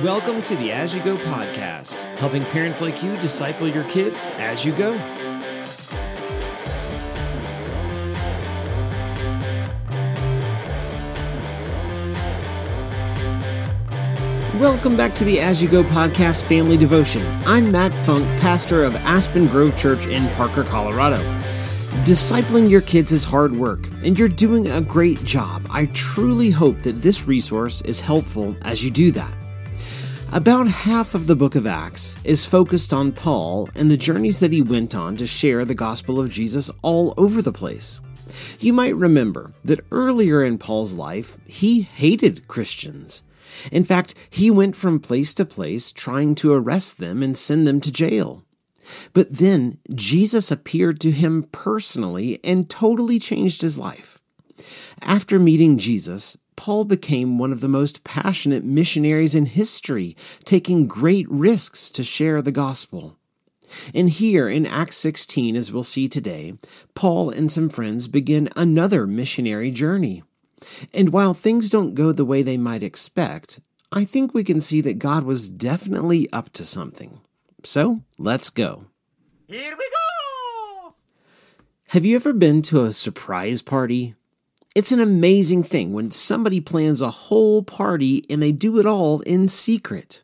Welcome to the As You Go podcast, helping parents like you disciple your kids as you go. Welcome back to the As You Go podcast family devotion. I'm Matt Funk, pastor of Aspen Grove Church in Parker, Colorado. Discipling your kids is hard work, and you're doing a great job. I truly hope that this resource is helpful as you do that. About half of the book of Acts is focused on Paul and the journeys that he went on to share the gospel of Jesus all over the place. You might remember that earlier in Paul's life, he hated Christians. In fact, he went from place to place trying to arrest them and send them to jail. But then Jesus appeared to him personally and totally changed his life. After meeting Jesus, Paul became one of the most passionate missionaries in history, taking great risks to share the gospel. And here in Acts 16, as we'll see today, Paul and some friends begin another missionary journey. And while things don't go the way they might expect, I think we can see that God was definitely up to something. So let's go. Here we go! Have you ever been to a surprise party? It's an amazing thing when somebody plans a whole party and they do it all in secret.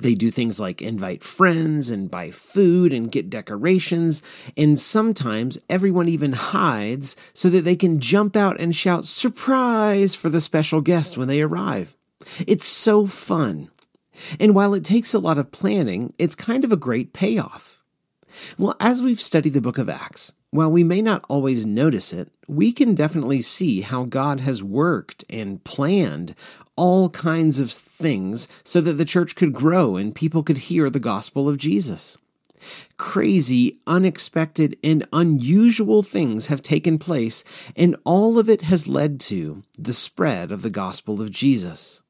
They do things like invite friends and buy food and get decorations, and sometimes everyone even hides so that they can jump out and shout surprise for the special guest when they arrive. It's so fun. And while it takes a lot of planning, it's kind of a great payoff. Well, as we've studied the book of Acts, while we may not always notice it, we can definitely see how God has worked and planned all kinds of things so that the church could grow and people could hear the gospel of Jesus. Crazy, unexpected, and unusual things have taken place, and all of it has led to the spread of the gospel of Jesus.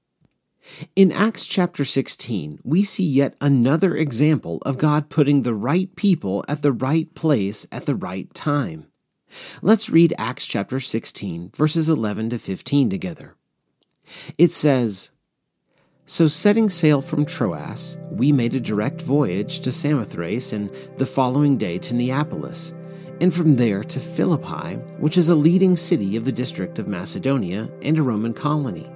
In Acts chapter 16, we see yet another example of God putting the right people at the right place at the right time. Let's read Acts chapter 16, verses 11 to 15 together. It says, So setting sail from Troas, we made a direct voyage to Samothrace and the following day to Neapolis, and from there to Philippi, which is a leading city of the district of Macedonia and a Roman colony.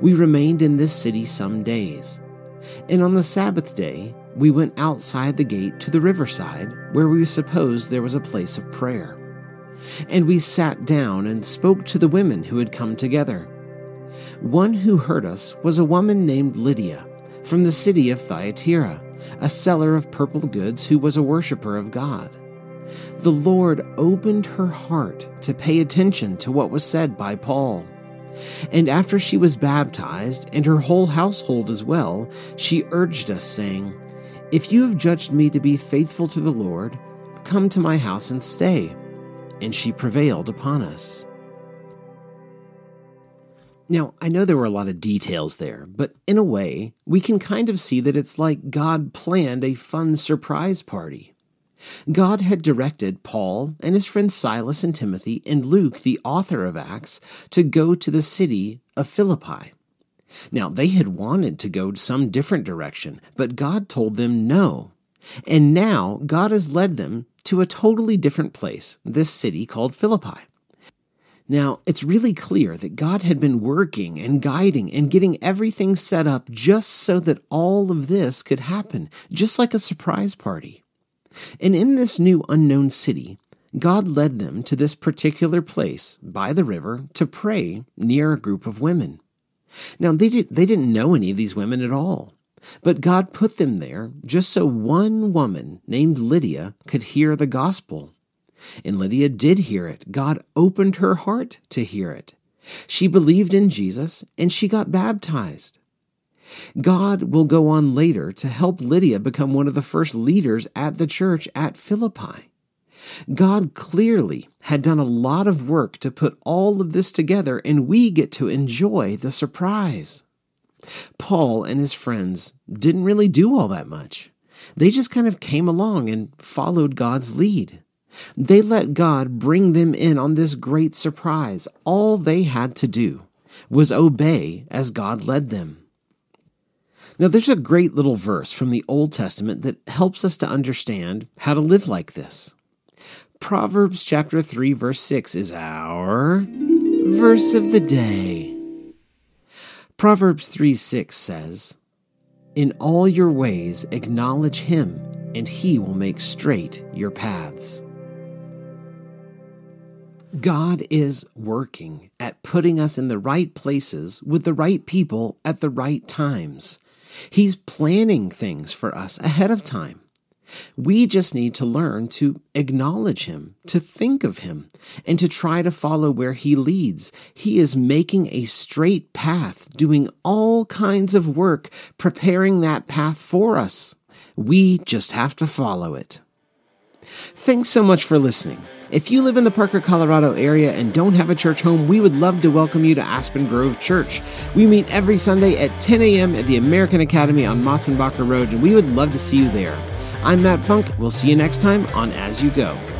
We remained in this city some days. And on the Sabbath day, we went outside the gate to the riverside, where we supposed there was a place of prayer. And we sat down and spoke to the women who had come together. One who heard us was a woman named Lydia, from the city of Thyatira, a seller of purple goods who was a worshiper of God. The Lord opened her heart to pay attention to what was said by Paul. And after she was baptized, and her whole household as well, she urged us, saying, If you have judged me to be faithful to the Lord, come to my house and stay. And she prevailed upon us. Now, I know there were a lot of details there, but in a way, we can kind of see that it's like God planned a fun surprise party. God had directed Paul and his friends Silas and Timothy and Luke, the author of Acts, to go to the city of Philippi. Now, they had wanted to go some different direction, but God told them no. And now God has led them to a totally different place, this city called Philippi. Now, it's really clear that God had been working and guiding and getting everything set up just so that all of this could happen, just like a surprise party. And in this new unknown city, God led them to this particular place by the river to pray near a group of women. Now, they, did, they didn't know any of these women at all, but God put them there just so one woman named Lydia could hear the gospel. And Lydia did hear it. God opened her heart to hear it. She believed in Jesus and she got baptized. God will go on later to help Lydia become one of the first leaders at the church at Philippi. God clearly had done a lot of work to put all of this together, and we get to enjoy the surprise. Paul and his friends didn't really do all that much. They just kind of came along and followed God's lead. They let God bring them in on this great surprise. All they had to do was obey as God led them. Now, there's a great little verse from the Old Testament that helps us to understand how to live like this. Proverbs chapter 3, verse 6 is our verse of the day. Proverbs 3 6 says, In all your ways acknowledge him, and he will make straight your paths. God is working at putting us in the right places with the right people at the right times. He's planning things for us ahead of time. We just need to learn to acknowledge Him, to think of Him, and to try to follow where He leads. He is making a straight path, doing all kinds of work, preparing that path for us. We just have to follow it. Thanks so much for listening. If you live in the Parker, Colorado area and don't have a church home, we would love to welcome you to Aspen Grove Church. We meet every Sunday at 10 a.m. at the American Academy on Motsenbocker Road, and we would love to see you there. I'm Matt Funk. We'll see you next time on As You Go.